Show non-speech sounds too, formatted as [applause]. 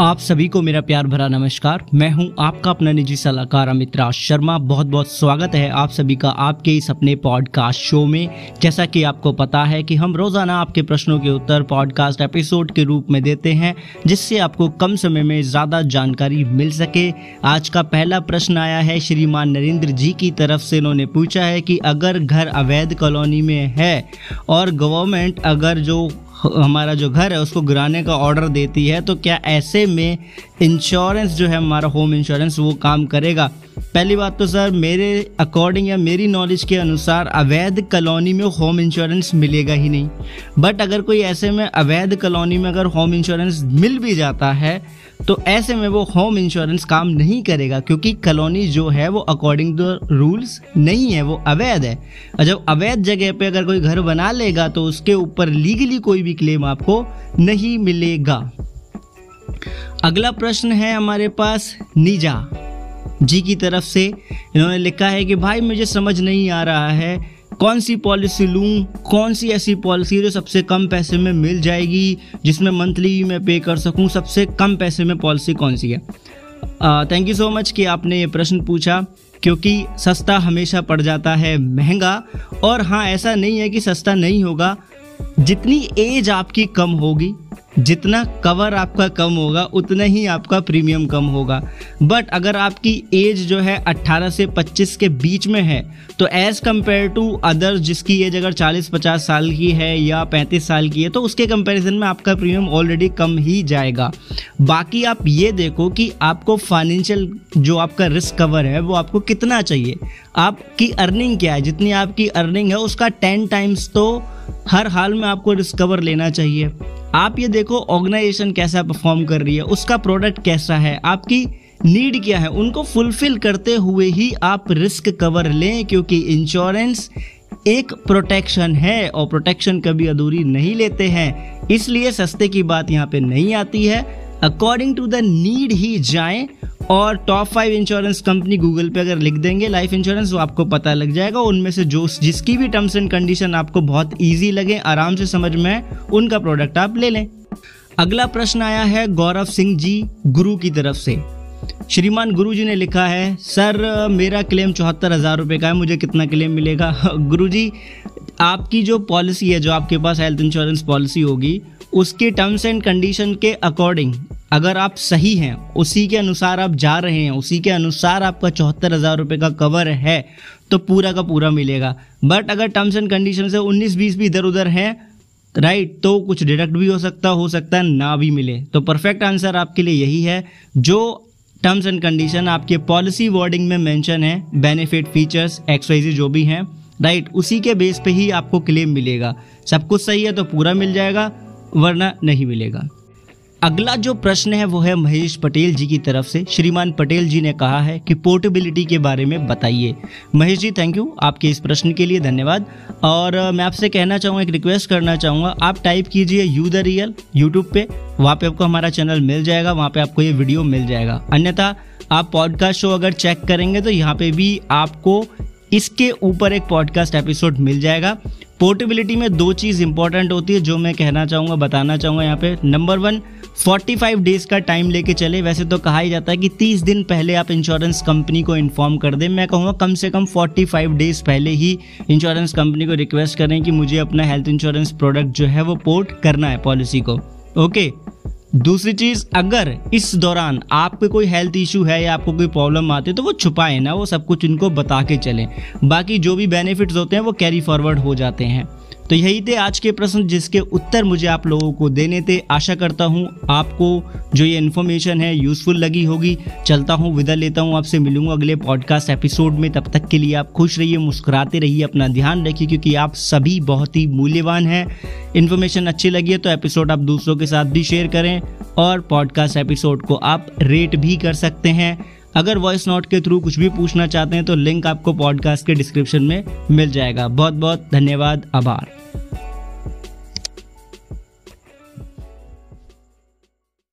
आप सभी को मेरा प्यार भरा नमस्कार। मैं हूँ आपका अपना निजी सलाहकार अमित राज शर्मा। बहुत बहुत स्वागत है आप सभी का आपके इस अपने पॉडकास्ट शो में। जैसा कि आपको पता है कि हम रोज़ाना आपके प्रश्नों के उत्तर पॉडकास्ट एपिसोड के रूप में देते हैं, जिससे आपको कम समय में ज़्यादा जानकारी मिल सके। आज का पहला प्रश्न आया है श्रीमान नरेंद्र जी की तरफ़ से। इन्होंने पूछा है कि अगर घर अवैध कॉलोनी में है और गवर्नमेंट अगर जो हमारा जो घर है, उसको गिराने का ऑर्डर देती है तो क्या ऐसे में इंश्योरेंस जो है हमारा होम इंश्योरेंस वो काम करेगा? पहली बात तो सर, मेरे अकॉर्डिंग या मेरी नॉलेज के अनुसार अवैध कॉलोनी में होम इंश्योरेंस मिलेगा ही नहीं। बट अगर कोई ऐसे में अवैध कॉलोनी में अगर होम इंश्योरेंस मिल भी जाता है तो ऐसे में वो होम इंश्योरेंस काम नहीं करेगा, क्योंकि कॉलोनी जो है वो अकॉर्डिंग टू रूल्स नहीं है, वो अवैध है। और जब अवैध जगह पे अगर कोई घर बना लेगा तो उसके ऊपर लीगली कोई भी क्लेम आपको नहीं मिलेगा। अगला प्रश्न है हमारे पास, निजा। जी की तरफ़ से इन्होंने लिखा है कि, भाई, मुझे समझ नहीं आ रहा है कौन सी पॉलिसी लूँ, कौन सी ऐसी पॉलिसी जो सबसे कम पैसे में मिल जाएगी, जिसमें मंथली मैं पे कर सकूँ, सबसे कम पैसे में पॉलिसी कौन सी है? थैंक यू सो मच कि आपने ये प्रश्न पूछा, क्योंकि सस्ता हमेशा पड़ जाता है महँगा, और हाँ ऐसा नहीं है कि सस्ता नहीं होगा। जितनी एज आपकी कम होगी जितना कवर आपका कम होगा, उतना ही आपका प्रीमियम कम होगा। बट अगर आपकी एज जो है 18 से 25 के बीच में है तो एज़ कंपेयर टू अदर जिसकी एज अगर 40-50 साल की है या 35 साल की है तो उसके कंपैरिजन में आपका प्रीमियम ऑलरेडी कम ही जाएगा। बाकी आप ये देखो कि आपको फाइनेंशियल जो आपका रिस्क कवर है, वो आपको कितना चाहिए। आपकी अर्निंग क्या है? जितनी आपकी अर्निंग है, उसका टेन टाइम्स तो हर हाल में आपको रिस्क कवर लेना चाहिए। आप ये देखो ऑर्गेनाइजेशन कैसा परफॉर्म कर रही है, उसका प्रोडक्ट कैसा है, आपकी नीड क्या है, उनको फुलफिल करते हुए ही आप रिस्क कवर लें, क्योंकि इंश्योरेंस एक प्रोटेक्शन है और प्रोटेक्शन कभी अधूरी नहीं लेते हैं। इसलिए सस्ते की बात यहाँ पे नहीं आती है। अकॉर्डिंग टू द नीड ही जाएँ और top five insurance company Google पे अगर लिख देंगे लाइफ इंश्योरेंस वो आपको पता लग जाएगा। उनमें से जो जिसकी भी टर्म्स एंड कंडीशन आपको बहुत ईजी लगे, आराम से समझ में उनका प्रोडक्ट आप ले लें। अगला प्रश्न आया है गौरव सिंह जी, गुरु की तरफ़ से। श्रीमान गुरु जी ने लिखा है, सर, मेरा क्लेम चौहत्तर हज़ार रुपये का है, मुझे कितना क्लेम मिलेगा? [laughs] गुरु जी, आपकी जो पॉलिसी है, जो आपके पास हेल्थ इंश्योरेंस पॉलिसी होगी उसके टर्म्स एंड कंडीशन के अकॉर्डिंग अगर आप सही हैं, उसी के अनुसार आप जा रहे हैं, उसी के अनुसार आपका चौहत्तर हज़ार रुपये का कवर है तो पूरा का पूरा मिलेगा। बट अगर टर्म्स एंड कंडीशन से उन्नीस बीस भी इधर उधर हैं राइट तो कुछ डिडक्ट भी हो सकता हो सकता है, ना भी मिले। तो परफेक्ट आंसर आपके लिए यही है, जो टर्म्स एंड कंडीशन आपके पॉलिसी वर्डिंग में मेंशन है benefit features X Y Z जो भी हैं राइट उसी के बेस पे ही आपको क्लेम मिलेगा। सब कुछ सही है तो पूरा मिल जाएगा। वरना नहीं मिलेगा। अगला जो प्रश्न है, वो है महेश पटेल जी की तरफ़ से। श्रीमान पटेल जी ने कहा है कि पोर्टेबिलिटी के बारे में बताइए। महेश जी थैंक यू आपके इस प्रश्न के लिए धन्यवाद। और मैं आपसे कहना चाहूँगा एक रिक्वेस्ट करना चाहूँगा। आप टाइप कीजिए यू द रियल यूट्यूब पे। वहाँ पे आपको हमारा चैनल मिल जाएगा, वहाँ पे आपको ये वीडियो मिल जाएगा। अन्यथा, आप पॉडकास्ट शो अगर चेक करेंगे तो यहाँ पे भी आपको इसके ऊपर एक पॉडकास्ट एपिसोड मिल जाएगा। पोर्टेबिलिटी में दो चीज़ इंपॉर्टेंट होती है, जो मैं कहना चाहूँगा, बताना चाहूँगा यहाँ पे। नंबर वन 45 डेज़ का टाइम लेके चले। वैसे तो कहा ही जाता है कि 30 दिन पहले आप इंश्योरेंस कंपनी को इन्फॉर्म कर दें। मैं कहूँगा, कम से कम 45 डेज़ पहले ही इंश्योरेंस कंपनी को रिक्वेस्ट करें कि मुझे अपना हेल्थ इंश्योरेंस प्रोडक्ट जो है, वो पोर्ट करना है पॉलिसी को। ओके दूसरी चीज़, अगर इस दौरान आपके कोई हेल्थ इशू है या आपको कोई प्रॉब्लम आती है तो वो छुपाएँ ना, वो सब कुछ इनको बता के चलें। बाकी जो भी बेनिफिट्स होते हैं, वो कैरी फॉरवर्ड हो जाते हैं। तो यही थे आज के प्रश्न जिसके उत्तर मुझे आप लोगों को देने थे। आशा करता हूँ आपको जो ये इन्फॉर्मेशन है यूज़फुल लगी होगी। चलता हूँ, विदा लेता हूँ आपसे। मिलूँगा अगले पॉडकास्ट एपिसोड में। तब तक के लिए आप खुश रहिए, मुस्कुराते रहिए, अपना ध्यान रखिए, क्योंकि आप सभी बहुत ही मूल्यवान हैं। इन्फॉर्मेशन अच्छी लगी है तो एपिसोड आप दूसरों के साथ भी शेयर करें और पॉडकास्ट एपिसोड को आप रेट भी कर सकते हैं। अगर वॉइस नोट के थ्रू कुछ भी पूछना चाहते हैं तो लिंक आपको पॉडकास्ट के डिस्क्रिप्शन में मिल जाएगा। बहुत बहुत धन्यवाद, आभार।